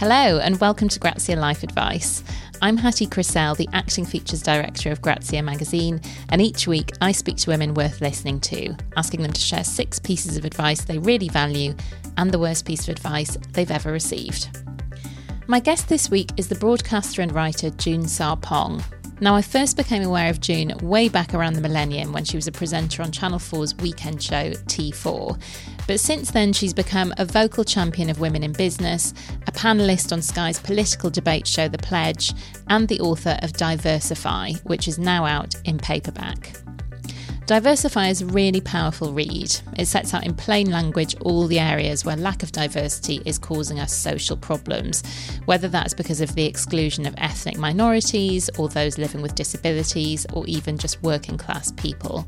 Hello, and welcome to Grazia Life Advice. I'm Hattie Crisell, the Acting Features Director of Grazia magazine, and each week I speak to women worth listening to, asking them to share six pieces of advice they really value and the worst piece of advice they've ever received. My guest this week is the broadcaster and writer June Sarpong. Now, I first became aware of June way back around the millennium when she was a presenter on Channel 4's weekend show T4. But since then, she's become a vocal champion of women in business, a panelist on Sky's political debate show The Pledge, and the author of Diversify, which is now out in paperback. Diversify is a really powerful read. It sets out in plain language all the areas where lack of diversity is causing us social problems, whether that's because of the exclusion of ethnic minorities or those living with disabilities or even just working class people.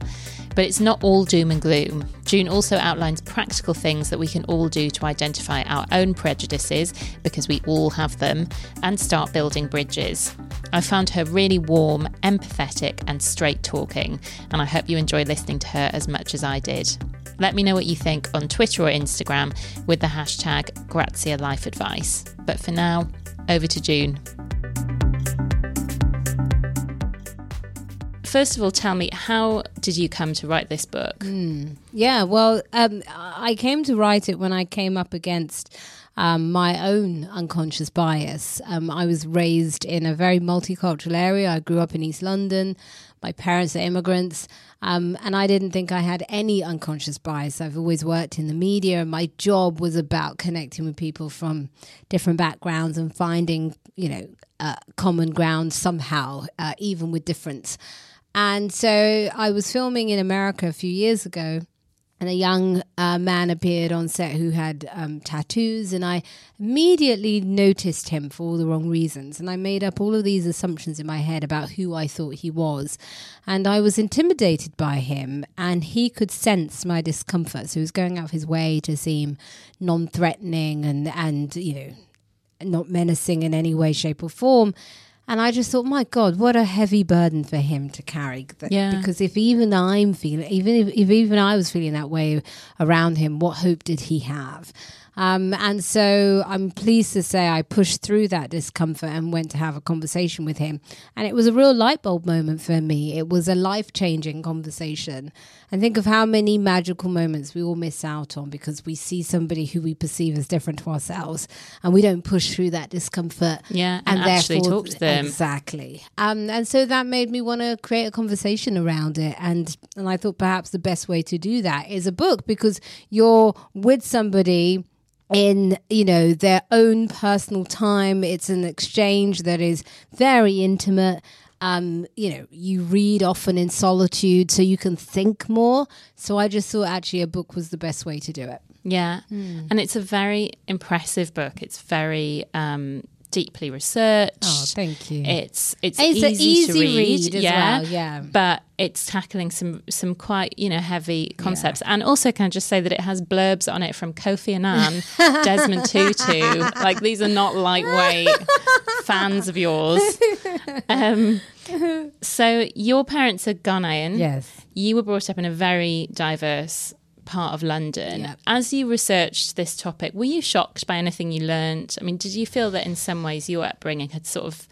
But it's not all doom and gloom. June also outlines practical things that we can all do to identify our own prejudices, because we all have them, and start building bridges. I found her really warm, empathetic, and straight talking, and I hope you enjoy listening to her as much as I did. Let me know what you think on Twitter or Instagram with the hashtag Grazia Life Advice. But for now, over to June. First of all, tell me, how did you come to write this book? Mm. Yeah, well, um, I came to write it when I came up against um, my own unconscious bias. Um, I was raised in a very multicultural area. I grew up in East London. My parents are immigrants. Um, and I didn't think I had any unconscious bias. I've always worked in the media, and my job was about connecting with people from different backgrounds and finding, you know, uh, common ground somehow, uh, even with difference. And so I was filming in America a few years ago, and a young uh, man appeared on set who had um, tattoos, and I immediately noticed him for all the wrong reasons. And I made up all of these assumptions in my head about who I thought he was. And I was intimidated by him, and he could sense my discomfort. So he was going out of his way to seem non threatening and, and, you know, not menacing in any way, shape, or form. And I just thought, my God, what a heavy burden for him to carry. Yeah. Because if even I'm feeling, even if, if even I was feeling that way around him, what hope did he have? Um, and so I'm pleased to say I pushed through that discomfort and went to have a conversation with him. And it was a real light bulb moment for me. It was a life changing conversation. And think of how many magical moments we all miss out on because we see somebody who we perceive as different to ourselves and we don't push through that discomfort. Yeah, and, and actually talk to them. Exactly. Um, and so that made me want to create a conversation around it. And, and I thought perhaps the best way to do that is a book because you're with somebody in you know their own personal time. It's an exchange that is very intimate. Um, you know you read often in solitude so you can think more. So i just thought actually a book was the best way to do it. Yeah. Mm. and it's a very impressive book. It's very um, deeply researched. Oh, thank you. It's it's, it's easy, easy, to read, read yeah, well, yeah. But it's tackling some some quite you know heavy concepts, yeah. and also can I just say that it has blurbs on it from Kofi Annan, Desmond Tutu. Like these are not lightweight fans of yours. Um, so your parents are Ghanaian. Yes. You were brought up in a very diverse part of London. Yeah. As you researched this topic, were you shocked by anything you learned? I mean, did you feel that in some ways your upbringing had sort of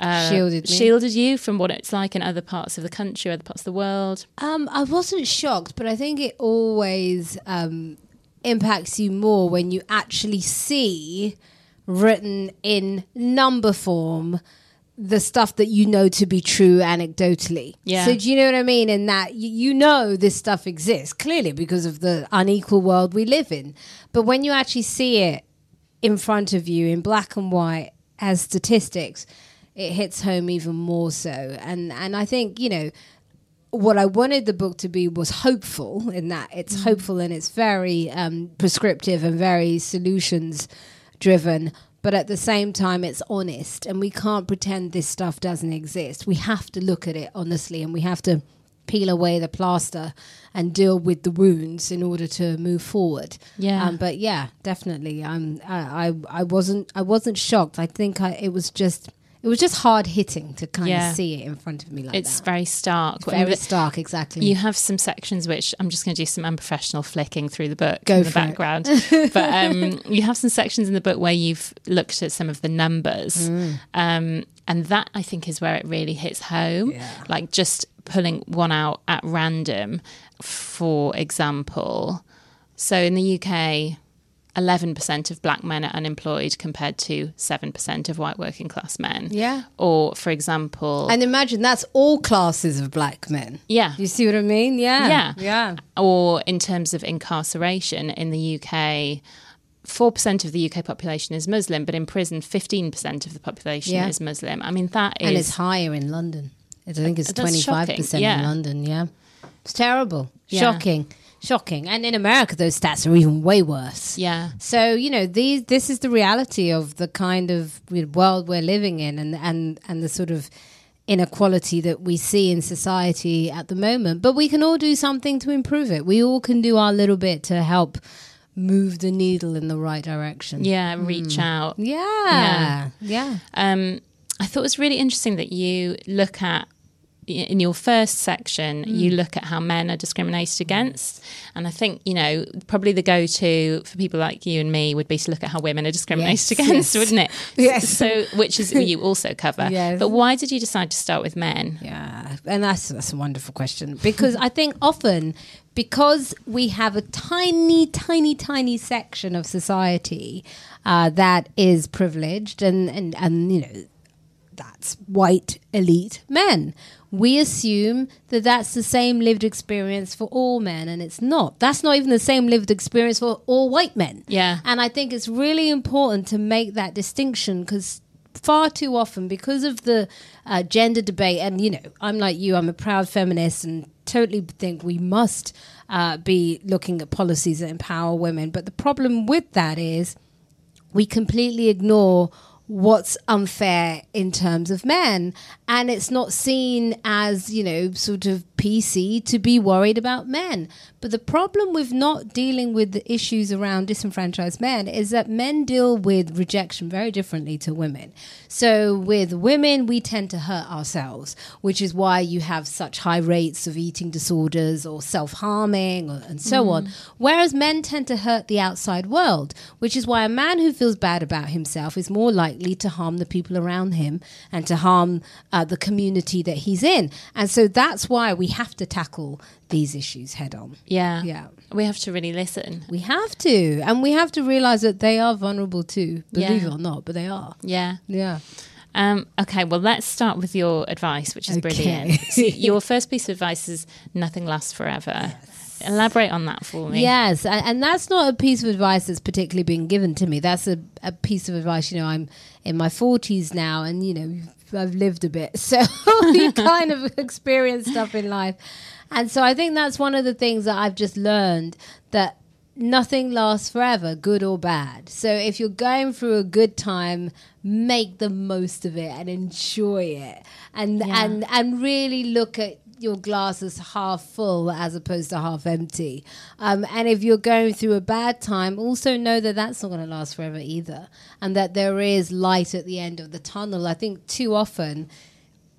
uh, shielded shielded you from what it's like in other parts of the country, other parts of the world? Um, I wasn't shocked, but I think it always um, impacts you more when you actually see written in number form the stuff that you know to be true anecdotally. Yeah. So do you know what I mean? In that you, you know this stuff exists clearly because of the unequal world we live in. But when you actually see it in front of you in black and white as statistics, it hits home even more so. And and I think you know what I wanted the book to be was hopeful in that it's mm. hopeful and it's very um, prescriptive and very solutions driven but at the same time it's honest and we can't pretend this stuff doesn't exist. We have to look at it honestly and we have to peel away the plaster and deal with the wounds in order to move forward. Yeah. Um, but yeah definitely. I'm, I, I i wasn't i wasn't shocked. I think I, it was just it was just hard hitting to kind Yeah. of see it in front of me like it's that. very stark. I mean, very stark, exactly. You have some sections which I'm just going to do some unprofessional flicking through the book Go in the background. but um, you have some sections in the book where you've looked at some of the numbers. Mm. Um, and that I think is where it really hits home. Yeah. Like just pulling one out at random, for example. So in the UK, 11% of black men are unemployed compared to 7% of white working class men. Yeah. Or, for example, and imagine that's all classes of black men. yeah. You see what I mean? Yeah. Yeah. Yeah. or in terms of incarceration in the UK, 4% of the UK population is Muslim, but in prison, 15% of the population Yeah. is Muslim. I mean, that is. And it's higher in London. I think it's 25% yeah. in London. Yeah, it's terrible, Yeah. shocking, shocking. And in America, those stats are even way worse. yeah. So you know, these this is the reality of the kind of world we're living in, and and and the sort of inequality that we see in society at the moment. But we can all do something to improve it. We all can do our little bit to help move the needle in the right direction. Yeah, reach out. Yeah. Yeah. Um, I thought it was really interesting that you look at in your first section, you Mm. look at how men are discriminated against. And I think, you know, probably the go to for people like you and me would be to look at how women are discriminated Yes, against, yes. wouldn't it? Yes. So, which is you also cover. Yes. But why did you decide to start with men? Yeah, and that's that's a wonderful question because I think often because we have a tiny, tiny, tiny section of society uh, that is privileged and and and you know that's white elite men. We assume that that's the same lived experience for all men, and it's not. That's not even the same lived experience for all white men. Yeah. And I think it's really important to make that distinction because far too often, because of the uh, gender debate, and you know, I'm like you, I'm a proud feminist and totally think we must uh, be looking at policies that empower women. But the problem with that is we completely ignore what's unfair in terms of men and it's not seen as you know sort of pc to be worried about men. But the problem with not dealing with the issues around disenfranchised men is that men deal with rejection very differently to women. So with women we tend to hurt ourselves which is why you have such high rates of eating disorders or self-harming or, and so on. Whereas men tend to hurt the outside world which is why a man who feels bad about himself is more likely to harm the people around him and to harm uh, the community that he's in and so that's why we have to tackle these issues head on Yeah. Yeah. We have to really listen. we have to and we have to realize that they are vulnerable too believe Yeah. it or not but they are Yeah. yeah Um, okay, well, let's start with your advice, which is Okay. brilliant. So your first piece of advice is nothing lasts forever. Elaborate on that for me. Yes, and, that's not a piece of advice that's particularly been given to me. That's a, a piece of advice. You know, I'm in my forties now, and you know, I've lived a bit, so you kind of experience stuff in life, and so I think that's one of the things that I've just learned that nothing lasts forever, good or bad. So if you're going through a good time, make the most of it and enjoy it, and Yeah. and and really look at your glass as half full as opposed to half empty. Um, and if you're going through a bad time, also know that that's not going to last forever either, and that there is light at the end of the tunnel. I think too often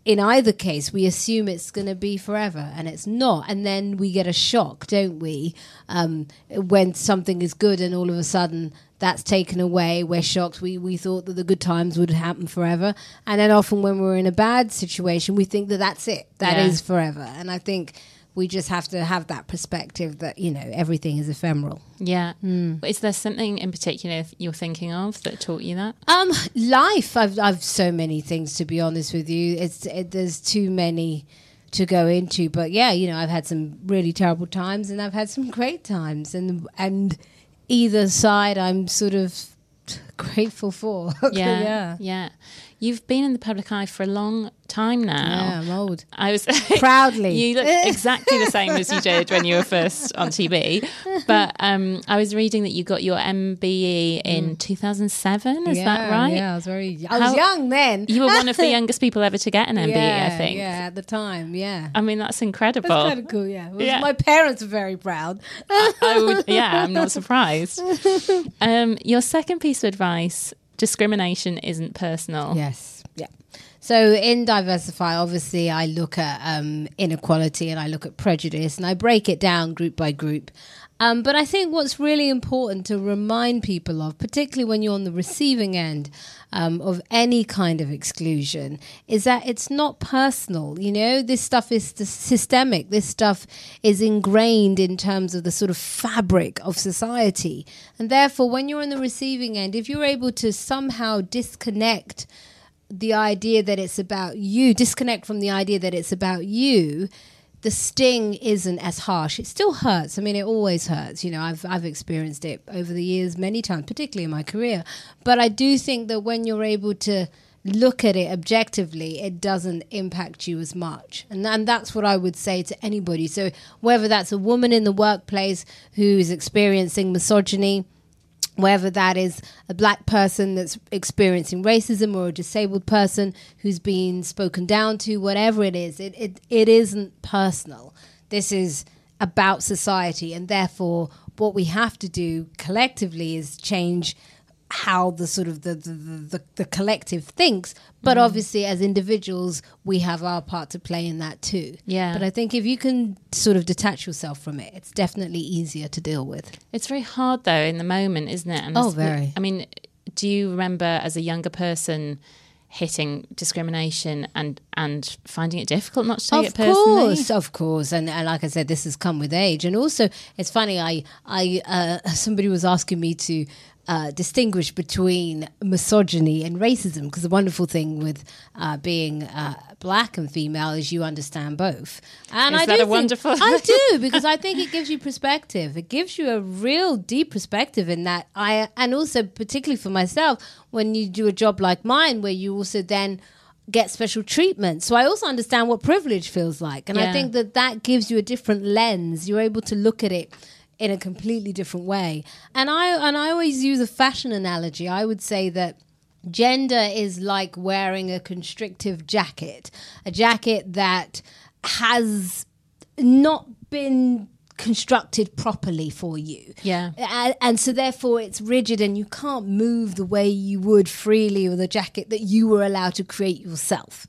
in either case, we assume it's going to be forever, and it's not. And then we get a shock, don't we? Um, when something is good, and all of a sudden that's taken away. We're shocked. We we thought that the good times would happen forever, and then often when we're in a bad situation, we think that that's it. That is Yeah. forever. And I think we just have to have that perspective that you know everything is ephemeral. Yeah. Hmm. Is there something in particular you're thinking of that taught you that? Um, life. I've I've so many things to be honest with you. It's it, there's too many to go into, but yeah, you know, I've had some really terrible times and I've had some great times, and and either side, I'm sort of grateful for. Yeah. yeah, Yeah. You've been in the public eye for a long time yeah. now. I'm old. I was Proudly. you look exactly the same as you did when you were first on TV. But um, I was reading that you got your MBE in 2007. Is yeah, that right? Yeah, I was very. I was How- young then. You were one of the youngest people ever to get an MBE, yeah, I think. Yeah, at the time. Yeah. I mean, that's incredible. That's kind of cool, yeah. Was- Yeah. My parents were very proud. I would, yeah, I'm not surprised. Um, your second piece of advice discrimination isn't personal. Yes. Yeah. So in Diversify, obviously, I look at um, inequality and I look at prejudice and I break it down group by group. Um, but I think what's really important to remind people of, particularly when you're on the receiving end um, of any kind of exclusion, is that it's not personal. You know, this stuff is systemic. This stuff is ingrained in terms of the sort of fabric of society. And therefore, when you're on the receiving end, if you're able to somehow disconnect the idea that it's about you, disconnect from the idea that it's about you, the sting isn't as harsh. It still hurts. I mean, it always hurts. You know, I've I've experienced it over the years many times, particularly in my career. But I do think that when you're able to look at it objectively, it doesn't impact you as much. And, and that's what I would say to anybody. So whether that's a woman in the workplace who is experiencing misogyny, whether that is a black person that's experiencing racism or a disabled person who's been spoken down to, whatever it is, it, it, it isn't personal. This is about society, and therefore, what we have to do collectively is change how the sort of the the, the, the collective thinks but mm. obviously as individuals we have our part to play in that too yeah but i think if you can sort of detach yourself from it it's definitely easier to deal with it's very hard though in the moment isn't it and oh very i mean do you remember as a younger person hitting discrimination and and finding it difficult not to take of it personally. Of course, of course, and, and like I said, this has come with age. And also, it's funny. I I uh, somebody was asking me to uh, distinguish between misogyny and racism because the wonderful thing with uh, being uh, black and female is you understand both. And is I that do a wonderful? I do because I think it gives you perspective. It gives you a real deep perspective in that. I and also particularly for myself when you do a job like mine where you also then get special treatment. So I also understand what privilege feels like, and yeah. I think that that gives you a different lens. You're able to look at it in a completely different way. And I and I always use a fashion analogy. I would say that gender is like wearing a constrictive jacket, a jacket that has not been constructed properly for you. Yeah. And, and, so therefore it's rigid and you can't move the way you would freely with a jacket that you were allowed to create yourself.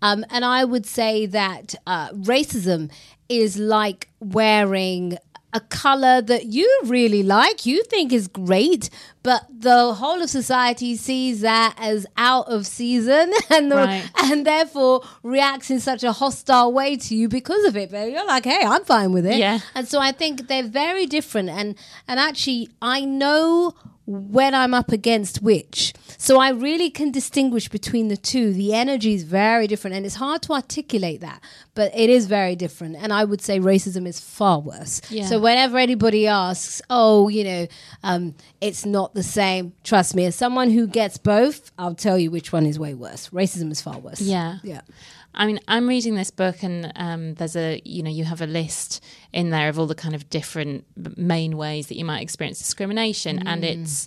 Um, and I would say that uh, racism is like wearing a color that you really like, you think is great, but the whole of society sees that as out of season and the, right. and therefore reacts in such a hostile way to you because of it. But you're like, hey, I'm fine with it. Yeah. And so I think they're very different. And and actually, I know when I'm up against which. So I really can distinguish between the two. The energy is very different, and it's hard to articulate that, but it is very different. And I would say racism is far worse. Yeah. So whenever anybody asks, oh, you know, um, it's not the same, trust me, as someone who gets both, I'll tell you which one is way worse. Racism is far worse. Yeah. Yeah. I mean, I'm reading this book, and um, there's a you know you have a list in there of all the kind of different main ways that you might experience discrimination, mm. and it's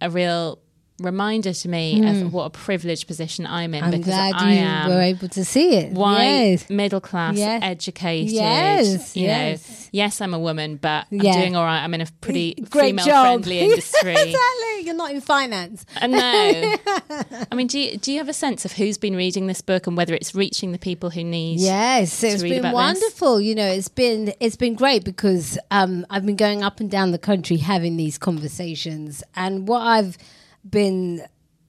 a real reminder to me mm. of hmm. what a privileged position I'm in I'm because glad I you am were able to see it. White, yes. middle class, yes. educated. Yes, you yes. know, yes, I'm a woman, but yeah. I'm doing all right. I'm in a pretty Great female job. friendly industry. exactly. You're not in finance. Uh, no. I mean, do you, do you have a sense of who's been reading this book and whether it's reaching the people who need? Yes, it's been wonderful. This? You know, it's been it's been great because um, I've been going up and down the country having these conversations, and what I've been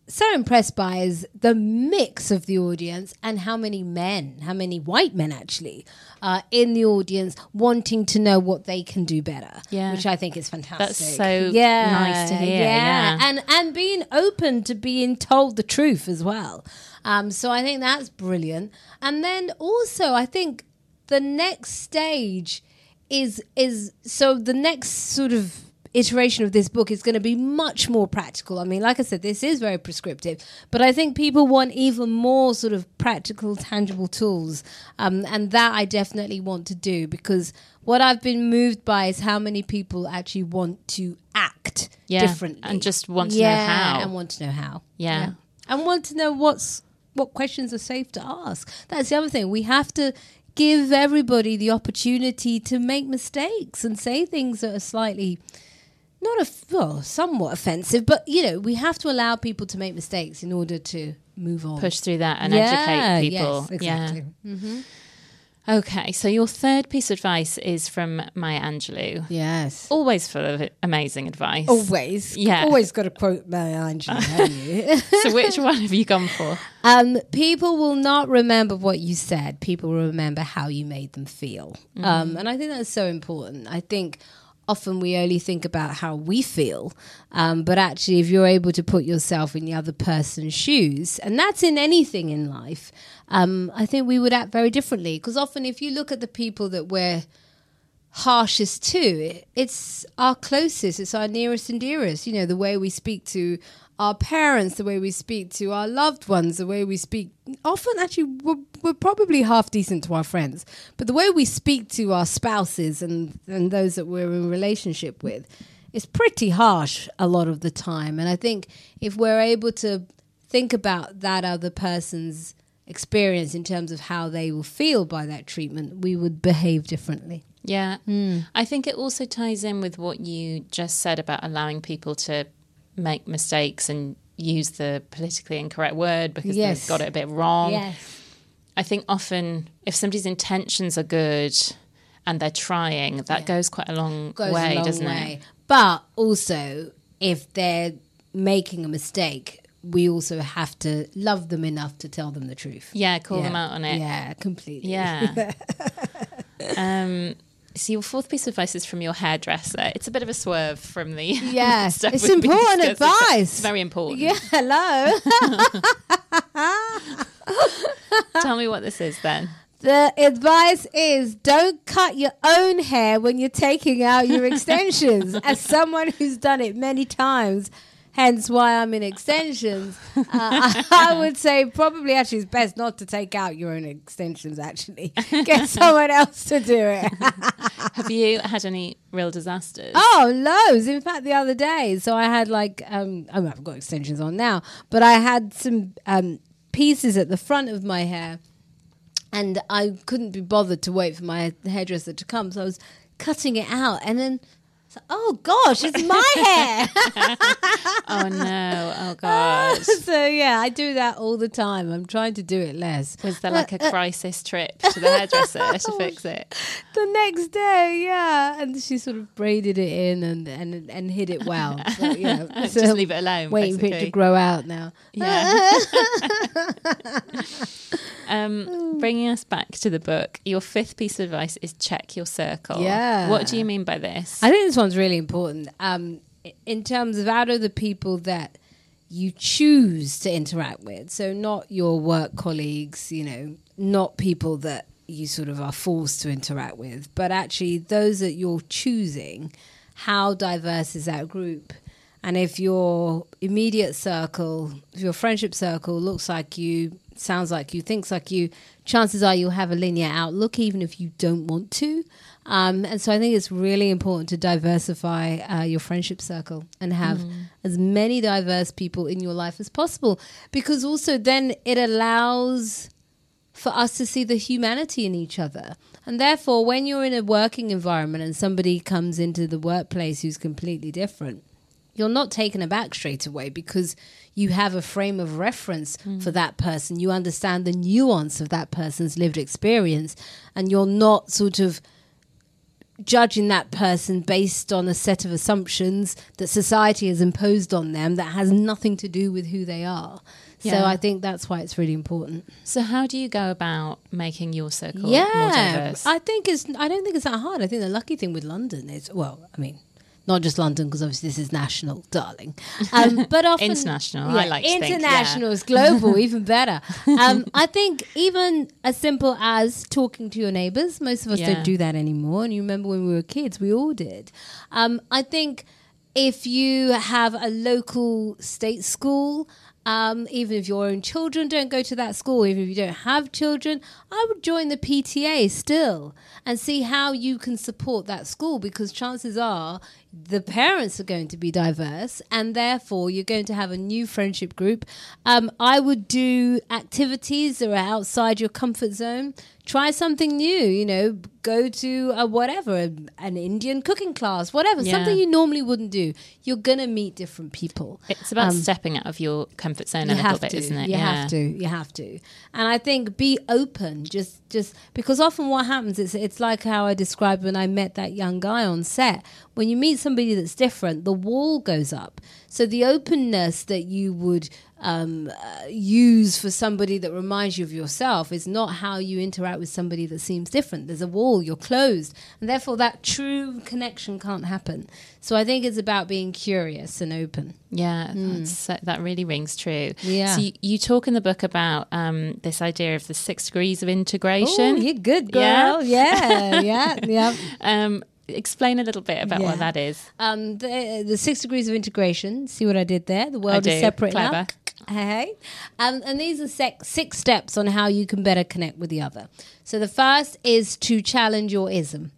so impressed by is the mix of the audience and how many men, how many white men actually, are in the audience wanting to know what they can do better. Yeah, which I think is fantastic. That's so yeah, nice to hear. Yeah. yeah. and and being open to being told the truth as well. Um, so I think that's brilliant. And then also, I think the next stage is is so the next sort of iteration of this book is going to be much more practical. I mean, like I said, this is very prescriptive, but I think people want even more sort of practical, tangible tools. Um, and that I definitely want to do because what I've been moved by is how many people actually want to act yeah, differently. And just want to yeah, know how. And want to know how. Yeah. yeah. And want to know what's what questions are safe to ask. That's the other thing. We have to give everybody the opportunity to make mistakes and say things that are slightly not a well, somewhat offensive, but you know, we have to allow people to make mistakes in order to move on. Push through that and Yeah, educate people. Yes, exactly. Yeah. Okay, so your third piece of advice is from Maya Angelou. Yes. Always full of amazing advice. Always. Yeah. Always got to quote Maya Angelou, haven't you? So which one have you gone for? Um, people will not remember what you said. People will remember how you made them feel. Um, and I think that's so important. I think often we only think about how we feel. Um, but actually, if you're able to put yourself in the other person's shoes, and that's in anything in life, um, I think we would act very differently. Because often, if you look at the people that we're harshest to, it, it's our closest, it's our nearest and dearest. You know, the way we speak to our parents, the way we speak to our loved ones, the way we speak. Often, actually, we're, we're probably half decent to our friends, but the way we speak to our spouses and, and those that we're in relationship with is pretty harsh a lot of the time. And I think if we're able to think about that other person's experience in terms of how they will feel by that treatment, we would behave differently. Yeah. Hmm. I think it also ties in with what you just said about allowing people to make mistakes and use the politically incorrect word because Yes. they've got it a bit wrong. Yes. I think often if somebody's intentions are good and they're trying, that goes quite a long goes way, a long doesn't way. it? But also, if they're making a mistake, we also have to love them enough to tell them the truth. Yeah, call Yeah. them out on it. Yeah, completely. Yeah. um, so your fourth piece of advice is from your hairdresser. It's a bit of a swerve from the Yes, stuff it's important advice. It's very important. Yeah, hello. Tell me what this is then. the advice is don't cut your own hair when you're taking out your extensions. As someone who's done it many times, hence why I'm in extensions, uh, I, I would say probably actually it's best not to take out your own extensions. Actually, get someone else to do it. Have you had any real disasters? Oh, loads. In fact, the other day, so I had like, um, I mean, I've got extensions on now, but I had some um, pieces at the front of my hair, and I couldn't be bothered to wait for my hairdresser to come, so I was cutting it out, and then. Like, Oh gosh, it's my hair. Oh no! Oh god! so yeah, I do that all the time. I'm trying to do it less. Was there like a crisis trip to the hairdresser to fix it? the next day, yeah, and she sort of braided it in and and and hid it well. So, know, so Just leave it alone. waiting for it to grow out now. Yeah. um, bringing us back to the book, your fifth piece of advice is check your circle. Yeah. What do you mean by this? I think this one's really important. Um, in terms of out of the people that you choose to interact with, so not your work colleagues, you know, not people that you sort of are forced to interact with, but actually those that you're choosing. How diverse is that group? And if your immediate circle, if your friendship circle looks like you, sounds like you, thinks like you, chances are you'll have a linear outlook, even if you don't want to. Um, and so I think it's really important to diversify uh, your friendship circle and have as many diverse people in your life as possible, because also then it allows for us to see the humanity in each other. And therefore, when you're in a working environment and somebody comes into the workplace who's completely different, you're not taken aback straight away because you have a frame of reference mm. for that person. You understand the nuance of that person's lived experience, and you're not sort of judging that person based on a set of assumptions that society has imposed on them that has nothing to do with who they are. So I think that's why it's really important. So, how do you go about making your circle more Yeah, diverse? I think it's. I don't think it's that hard. I think the lucky thing with London is, well, I mean, not just London because obviously this is national, darling, um, but often International, I like yeah. international is global, even better. Um, I think even as simple as talking to your neighbours. Most of us Yeah. don't do that anymore. And you remember when we were kids, we all did. Um, I think if you have a local state school. Um, even if your own children don't go to that school, even if you don't have children, I would join the PTA still and see how you can support that school because chances are the parents are going to be diverse, and therefore you're going to have a new friendship group. Um, I would do activities that are outside your comfort zone. Try something new, you know, go to a whatever, an Indian cooking class, whatever, Yeah. something you normally wouldn't do. You're going to meet different people. It's about Um, stepping out of your comfort zone a you little have bit, to. isn't it? You have to. You have to. And I think be open. Just, just because often what happens is it's like how I described when I met that young guy on set. When you meet somebody that's different, the wall goes up. So the openness that you would um, uh, use for somebody that reminds you of yourself is not how you interact with somebody that seems different. There's a wall. You're closed, and therefore that true connection can't happen. So I think it's about being curious and open. Yeah, that's, that really rings true. Yeah. So you, you talk in the book about um, this idea of the six degrees of Oh, integration. you're good, Yeah? girl. Yeah, yeah, yeah. Um, explain a little bit about Yeah. what that is. Um, the, the six degrees of integration. See what I did there? The world is separate Clever. now. Hey, um, and these are six, six steps on how you can better connect with the other. So the first is to challenge your ism.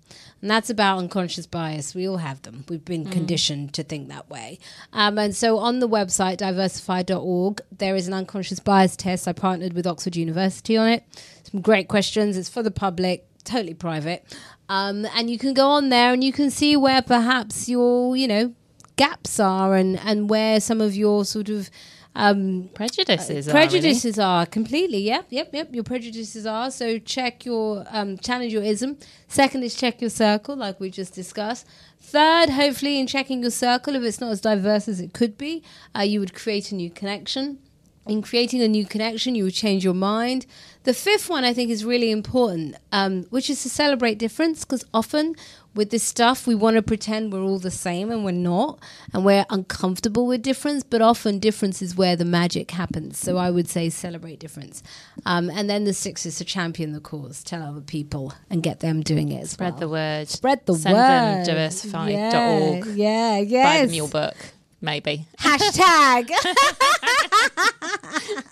And that's about unconscious bias. We all have them. We've been conditioned to think that way. Um, and so on the website, diversify.org, there is an unconscious bias test. I partnered with Oxford University on it. Some great questions. It's for the public, totally private. Um, and you can go on there and you can see where perhaps your, you know, gaps are and, and where some of your sort of um, Prejudices. are, prejudices are, completely. Yep, yep, yep. Your prejudices are. So check your um, challenge your ism. Second is check your circle, like we just discussed. Third, hopefully, in checking your circle, if it's not as diverse as it could be, uh, you would create a new connection. In creating a new connection, you would change your mind. The fifth one I think is really important, um, which is to celebrate difference, because often with this stuff, we want to pretend we're all the same and we're not, and we're uncomfortable with difference, but often difference is where the magic happens. So I would say celebrate difference. Um, and then the sixth is to champion the cause, tell other people and get them doing it as Spread well. the word. Spread the word. Send word. them diversify.org. Yeah, yeah, Buy yes. them your book, maybe. Hashtag.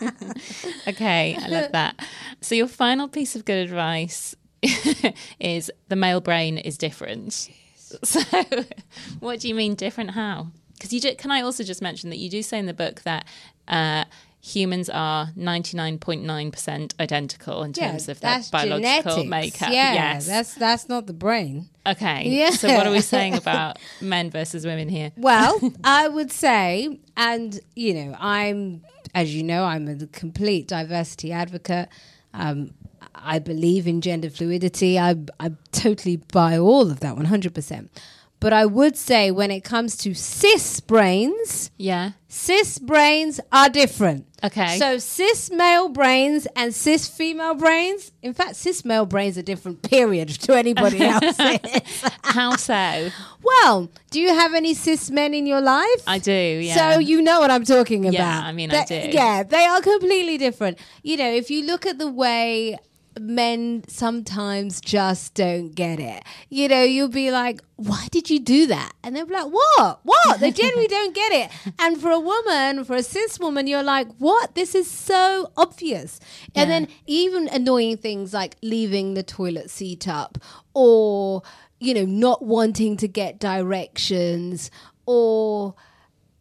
Okay, I love that. So your final piece of good advice is the male brain is different. So, what do you mean different? How? Because you do, can I also just mention that you do say in the book that uh, humans are ninety nine point nine percent identical in terms of their biological genetics. makeup. Yeah, yes. that's that's not the brain. okay. Yeah. So what are we saying about men versus women here? Well, I would say, and you know, I'm, as you know, I'm a complete diversity advocate. Um, I believe in gender fluidity. I I totally buy all of that, one hundred percent. But I would say, when it comes to cis brains, Yeah. cis brains are different. Okay. So cis male brains and cis female brains, in fact, cis male brains are different, period, to anybody else. How so? well, do you have any cis men in your life? I do. Yeah. So you know what I'm talking about. Yeah, I mean, I do. Yeah, they are completely different. You know, if you look at the way men sometimes just don't get it, you know, you'll be like, why did you do that? And they'll be like, what? What? They generally don't get it. And for a woman, for a cis woman, you're like, what? This is so obvious. And then even annoying things like leaving the toilet seat up or, you know, not wanting to get directions or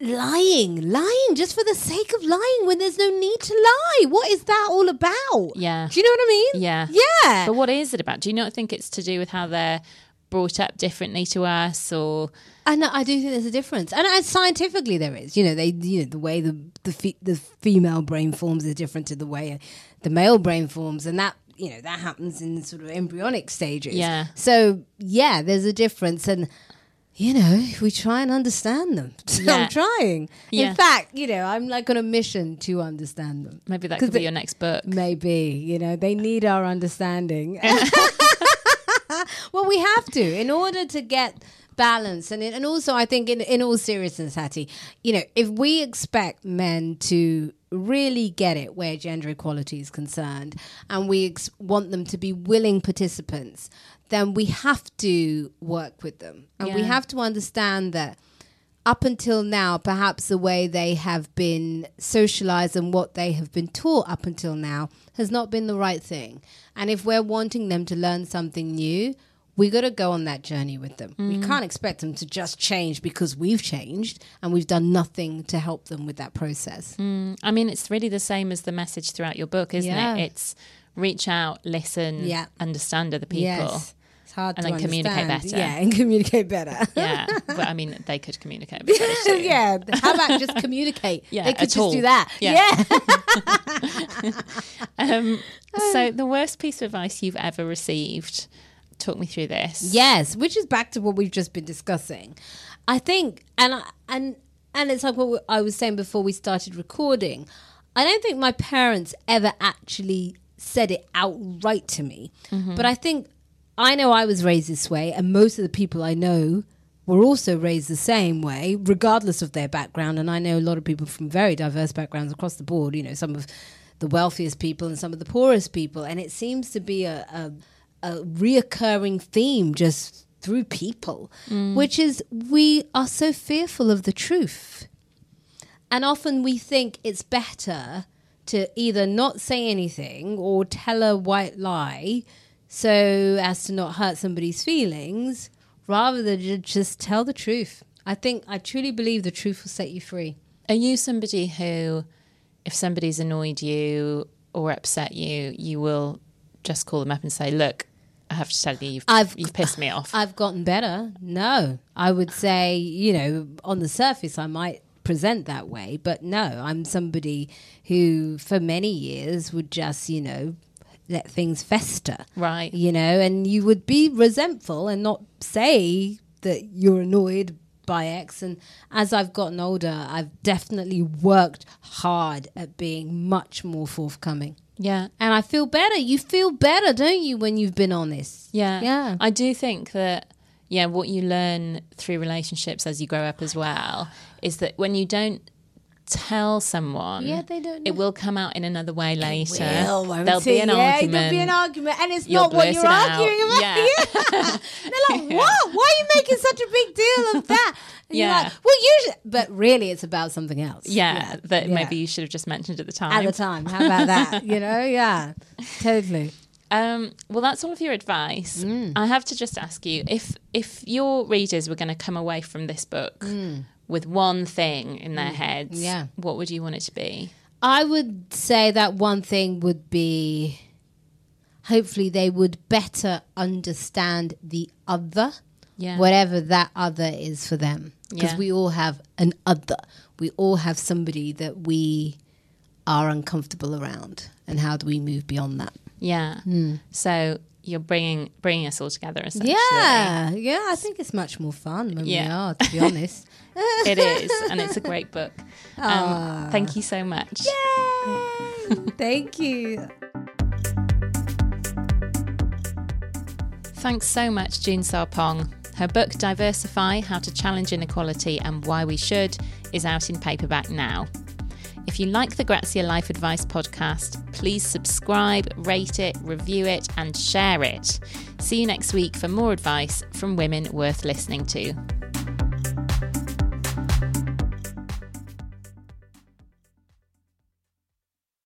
lying, lying just for the sake of lying when there's no need to lie. What is that all about? Yeah. Do you know what I mean? Yeah. Yeah. But what is it about? Do you not think it's to do with how they're brought up differently to us or I know, I do think there's a difference, and, and scientifically there is. You know, they, you know, the way the the fe- the female brain forms is different to the way the male brain forms, and that you know that happens in sort of embryonic stages. Yeah. So yeah, there's a difference, and you know, we try and understand them. Yeah. I'm trying. Yeah. In fact, you know, I'm like on a mission to understand them. maybe that could be your next book? Maybe, you know, they need our understanding. well, we have to in order to get balance. And, and also, I think, in, in all seriousness, Hattie, you know, if we expect men to really get it where gender equality is concerned and we ex- want them to be willing participants, then we have to work with them. And we have to understand that up until now, perhaps the way they have been socialized and what they have been taught up until now has not been the right thing. And if we're wanting them to learn something new, we got to go on that journey with them. We mm. can't expect them to just change because we've changed and we've done nothing to help them with that process. Mm. I mean, it's really the same as the message throughout your book, isn't Yeah. it? It's reach out, listen, Yeah. understand other people. Yes. Hard And then communicate better. Yeah, and communicate better. Yeah, but I mean, they could communicate. better too. yeah. How about just communicate? Yeah, they could just all. do that. Yeah. yeah. Um, so, the worst piece of advice you've ever received. Talk me through this. Yes, which is back to what we've just been discussing. I think, and I, and and it's like what I was saying before we started recording. I don't think my parents ever actually said it outright to me, but I think I know I was raised this way, and most of the people I know were also raised the same way, regardless of their background. And I know a lot of people from very diverse backgrounds across the board. You know, some of the wealthiest people and some of the poorest people, and it seems to be a, a a reoccurring theme just through people, mm. which is we are so fearful of the truth. And often we think it's better to either not say anything or tell a white lie so as to not hurt somebody's feelings rather than just tell the truth. I think, I truly believe the truth will set you free. Are you somebody who, if somebody's annoyed you or upset you, you will just call them up and say, "Look, I have to tell you, you've, I've- you've pissed me off." I've gotten better. No, I would say, you know, on the surface, I might present that way, but no, I'm somebody who, for many years, would just, you know, let things fester. Right. You know, and you would be resentful and not say that you're annoyed by X. And as I've gotten older, I've definitely worked hard at being much more forthcoming. Yeah. And I feel better. You feel better, don't you, when you've been honest? Yeah. Yeah. I do think that, yeah, what you learn through relationships as you grow up as well is that when you don't tell someone, Yeah, they don't know. it will come out in another way later. Will, won't There'll be it? an yeah, argument. There'll be an argument, and it's You'll not what you're it out. arguing about. Yeah. They're like, "What? Why are you making such a big deal of that?" And Yeah. like, well, usually, but really, it's about something else. Yeah, that yeah. maybe you should have just mentioned at the time. at the time. How about that? you know, yeah, totally. Um, well, that's all of your advice. Mm. I have to just ask you if if your readers were going to come away from this book with one thing in their heads, Mm. Yeah. what would you want it to be? I would say that one thing would be hopefully they would better understand the other, Yeah. whatever that other is for them. Because Yeah. we all have an other. We all have somebody that we are uncomfortable around. And how do we move beyond that? Yeah. Hmm. So you're bringing bringing us all together essentially. Yeah, yeah, I think it's much more fun when we are, to be honest. It is, and it's a great book. Ah. Um, thank you so much. Yay! Thank you. Thanks so much, June Sarpong. Her book, Diversify How to Challenge Inequality and Why We Should, is out in paperback now. If you like the Grazia Life Advice podcast, please subscribe, rate it, review it, and share it. See you next week for more advice from women worth listening to.